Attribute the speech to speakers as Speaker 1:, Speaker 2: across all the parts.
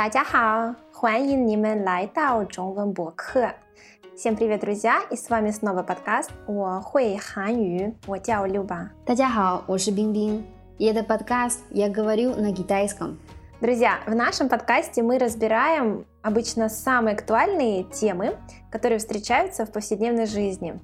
Speaker 1: 大家好，欢迎你们来到中文播客。Всем привет, друзья! И с вами снова подкаст 我会韩语，我叫 Люба.
Speaker 2: 大家好，我是冰冰. И это подкаст «Я говорю на китайском».
Speaker 1: Друзья, в нашем подкасте мы разбираем обычно самые актуальные темы, которые встречаются в повседневной жизни.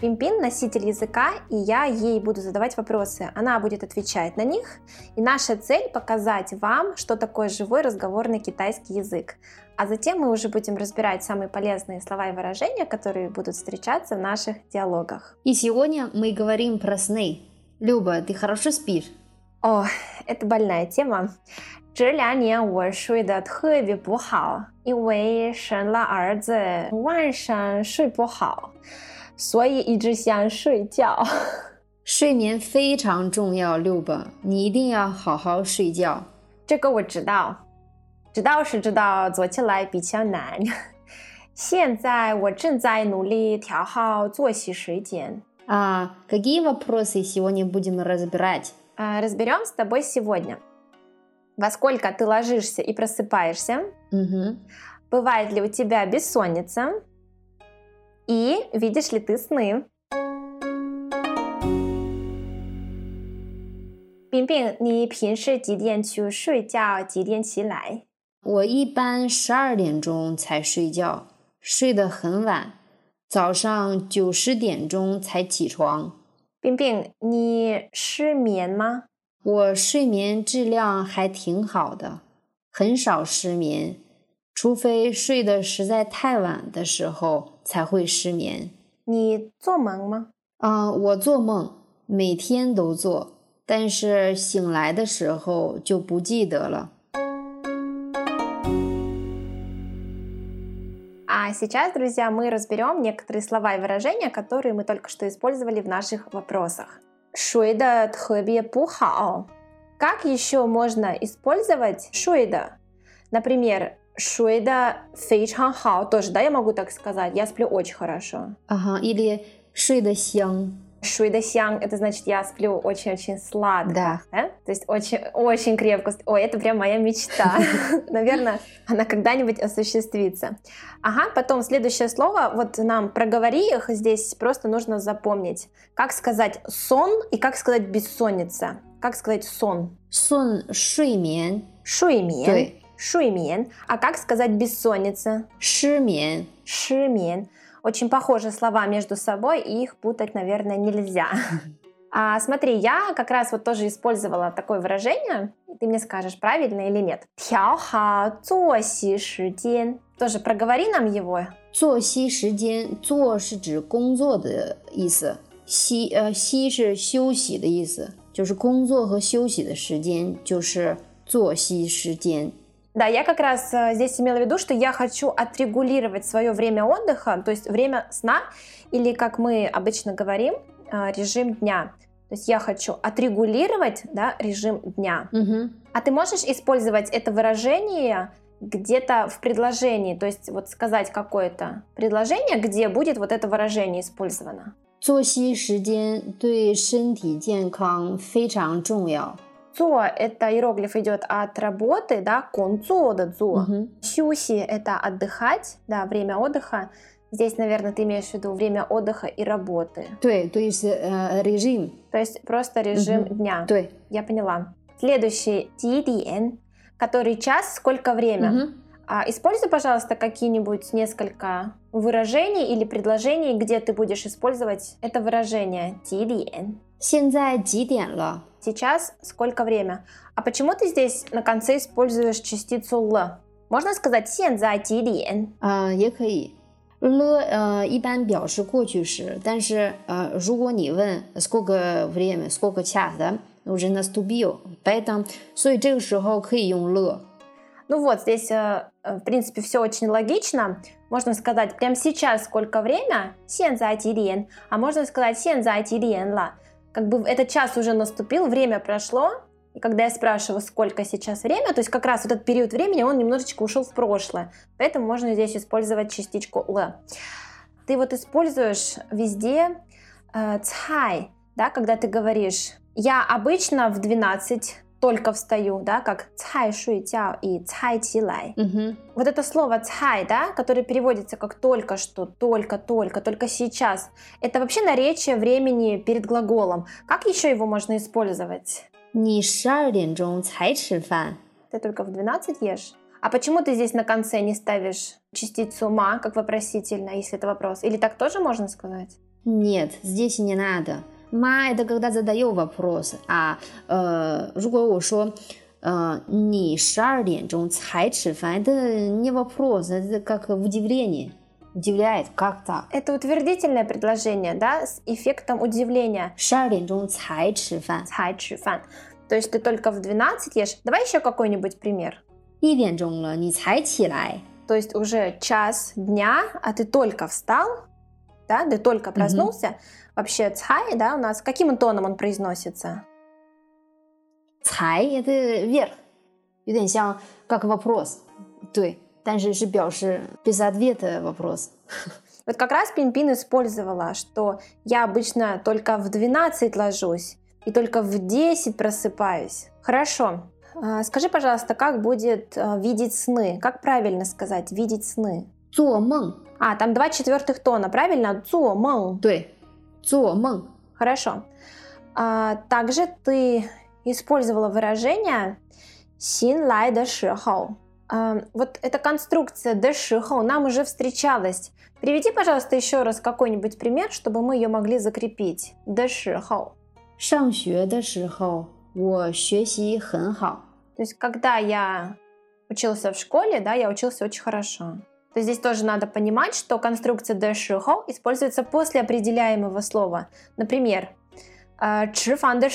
Speaker 1: Пимпин – носитель языка, и я ей буду задавать вопросы. Она будет отвечать на них. И наша цель – показать вам, что такое живой разговорный китайский язык. А затем мы уже будем разбирать самые полезные слова и выражения, которые будут встречаться в наших диалогах.
Speaker 2: И сегодня мы говорим про сны. Люба, ты хорошо спишь?
Speaker 1: О, это больная тема. 这两年我睡得特别不好，因为生了儿子，晚上睡不好。 所以一直想睡觉。
Speaker 2: 睡眠非常重要，六吧，你一定要好好睡觉。
Speaker 1: 这个我知道，知道是知道，做起来比较难。现在我正在努力调好作息时间。
Speaker 2: А какие вопросы сегодня будем разбирать?
Speaker 1: Разберем с тобой сегодня. Во сколько ты ложишься и просыпаешься?
Speaker 2: Угу.
Speaker 1: Бывает ли у тебя бессонница? И видишь ли ты сны? 冰冰，你平时几点去睡觉？几点起来？
Speaker 2: 我一般十二点钟才睡觉，睡得很晚，早上九十点钟才起床。
Speaker 1: 冰冰，你失眠吗？
Speaker 2: 我睡眠质量还挺好的，很少失眠。除非睡得实在太晚的时候 才会失眠。
Speaker 1: 你做梦吗？
Speaker 2: 啊，我做梦，每天都做，但是醒来的时候就不记得了。
Speaker 1: А сейчас, друзья, мы разберем некоторые слова и выражения, которые мы только что использовали в наших вопросах. 睡得特别不好。Как еще можно использовать 睡的？Например, шуэда фейчан хао тоже, да, я могу так сказать. Я сплю очень хорошо.
Speaker 2: Ага, или шуэда
Speaker 1: сян. Шуида сянг, это значит, я сплю очень-очень сладко. Да. да. То есть очень-очень крепко. Ой, это прям моя мечта. Наверное, она когда-нибудь осуществится. Ага, потом следующее слово. Вот нам проговори их здесь просто нужно запомнить. Как сказать сон и как сказать бессонница. Как сказать сон?
Speaker 2: Сон шуймен. Шуймен.
Speaker 1: 睡眠.
Speaker 2: 对。
Speaker 1: 睡眠. А как сказать бессонница?
Speaker 2: 失眠.
Speaker 1: 失眠. Очень похожие слова между собой, и их путать, наверное, нельзя. А, смотри, я как раз вот тоже использовала такое выражение. Ты мне скажешь, правильно или нет. 调好作息时间. Тоже проговори нам его.
Speaker 2: 作息时间，作是指工作的意思，息呃息是休息的意思，就是工作和休息的时间，就是作息时间。
Speaker 1: да, я как раз э, здесь имела в виду, что я хочу отрегулировать свое время отдыха, то есть время сна, или, как мы обычно говорим, э, режим дня. То есть я хочу отрегулировать да, режим дня.
Speaker 2: Угу.
Speaker 1: А ты можешь использовать это выражение где-то в предложении, то есть вот сказать какое-то предложение, где будет вот это выражение использовано.
Speaker 2: 作息时间对身体健康非常重要。
Speaker 1: Цо – это иероглиф идет от работы, да, концо да цо.
Speaker 2: Угу.
Speaker 1: Сюси – это отдыхать, да, время отдыха. Здесь, наверное, ты имеешь в виду время отдыха и работы.
Speaker 2: 对, то есть э, режим.
Speaker 1: То есть просто режим
Speaker 2: угу.
Speaker 1: дня.
Speaker 2: 对.
Speaker 1: Я поняла. Следующий – дидиен, который час, сколько время.
Speaker 2: Угу.
Speaker 1: А, используй, пожалуйста, какие-нибудь несколько выражений или предложений, где ты будешь использовать это выражение дидиен.
Speaker 2: 现在几点了？
Speaker 1: Сейчас сколько время? А почему ты здесь на конце используешь частицу л? Можно сказать 现在几点？
Speaker 2: 啊、呃，也可以。了呃一般表示过去时，但是呃如果你问 сколько время, сколько час, да, уже наступил, поэтому, 所以这个时候可以用了。
Speaker 1: Ну вот, здесь, в принципе, все очень логично. Можно сказать прямо сейчас сколько время, 现在几点, а можно сказать 现在几点了 Как бы этот час уже наступил, время прошло, и когда я спрашиваю, сколько сейчас время, то есть как раз вот этот период времени, он немножечко ушел в прошлое. Поэтому можно здесь использовать частичку «л». Ты вот используешь везде э, да, когда ты говоришь «я обычно в 12 только встаю, да, как цай шуй тяо и цай тилай.
Speaker 2: Угу.
Speaker 1: Вот это слово цай, да, которое переводится как только что, только, только, только сейчас, это вообще наречие времени перед глаголом. Как еще его можно использовать?
Speaker 2: 你十二点钟才吃饭。
Speaker 1: Ты только в 12 ешь? А почему ты здесь на конце не ставишь частицу ма, как вопросительно, если это вопрос? Или так тоже можно сказать?
Speaker 2: Нет, здесь не надо. Ма это когда задаю вопрос, а э, 如果我说呃你十二点钟才吃饭，это не вопрос, это как удивление. Удивляет, как так?
Speaker 1: Это утвердительное предложение, да, с эффектом удивления.
Speaker 2: 十二点钟才吃饭，
Speaker 1: цай чи фан. То есть ты только в 12 ешь. Давай еще какой-нибудь пример.
Speaker 2: 一点钟了，你才起来。
Speaker 1: То есть уже час дня, а ты только встал, да, ты только проснулся. Вообще цай, да, у нас каким тоном он произносится?
Speaker 2: 才 это вверх，有点像 как вопрос，对，但是是表示 без ответа вопрос。
Speaker 1: Вот как раз Пимпин использовала, что я обычно только в 12 ложусь и только в 10 просыпаюсь. Хорошо. А, Скажи, пожалуйста, как будет а, видеть сны? Как правильно сказать видеть сны?
Speaker 2: 做梦，
Speaker 1: А, там два четвертых тона, правильно? Цуо мэн.
Speaker 2: 对，做梦。
Speaker 1: Хорошо. А, также ты использовала выражение «син лай де шихоу». А, вот эта конструкция «де шихоу» нам уже встречалась. Приведи, пожалуйста, еще раз какой-нибудь пример, чтобы мы ее могли закрепить. «Де шихоу».
Speaker 2: 上学的时候，我学习很好。
Speaker 1: То есть, когда я учился в школе, да, я учился очень хорошо. То здесь тоже надо понимать, что конструкция de используется после определяемого слова. Например, э, чи фан де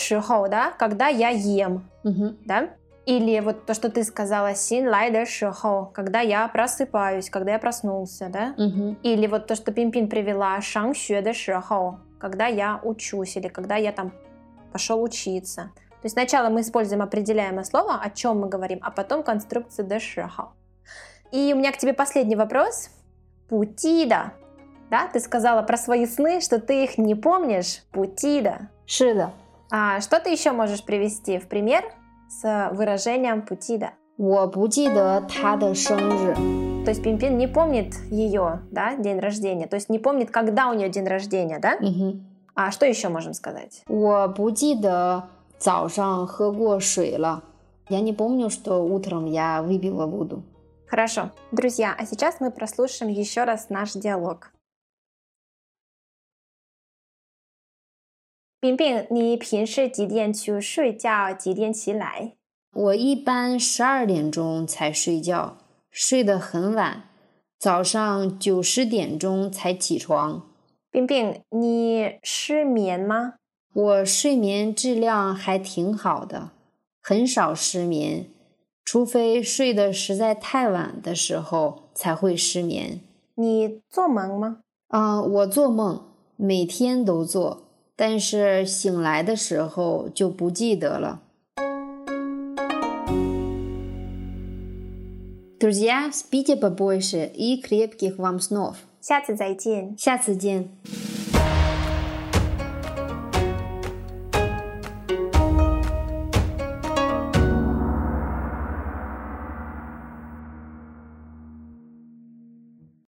Speaker 1: да, когда я ем,
Speaker 2: угу.
Speaker 1: да? Или вот то, что ты сказала, син лай де когда я просыпаюсь, когда я проснулся, да?
Speaker 2: Угу.
Speaker 1: Или вот то, что Пимпин привела, шан xue де когда я учусь или когда я там пошел учиться. То есть сначала мы используем определяемое слово, о чем мы говорим, а потом конструкцию de. И у меня к тебе последний вопрос. Путида. Да, ты сказала про свои сны, что ты их не помнишь. Путида.
Speaker 2: 是的，
Speaker 1: А что ты еще можешь привести в пример с выражением путида?
Speaker 2: 我不记得他的生日。
Speaker 1: То есть Пимпин не помнит ее, да, день рождения, то есть не помнит, когда у нее день рождения, да?
Speaker 2: 嗯哼，
Speaker 1: А что еще можем сказать?
Speaker 2: 我不记得早上喝过水了。Я не помню, что утром я выпила воду.
Speaker 1: Хорошо. Друзья, а сейчас мы прослушаем еще раз наш диалог. 冰冰，你平时几点去睡觉？几点起来？
Speaker 2: 我一般十二点钟才睡觉，睡得很晚，早上九十点钟才起床。
Speaker 1: 冰冰，你失眠吗？
Speaker 2: 我睡眠质量还挺好的，很少失眠， 除非睡得实在太晚的时候才会失眠。
Speaker 1: 你做梦吗？
Speaker 2: 啊、我做梦，每天都做，但是醒来的时候就不记得了。Друзья, спите побольше и крепких вам снов.
Speaker 1: 下次再见。
Speaker 2: 下次见。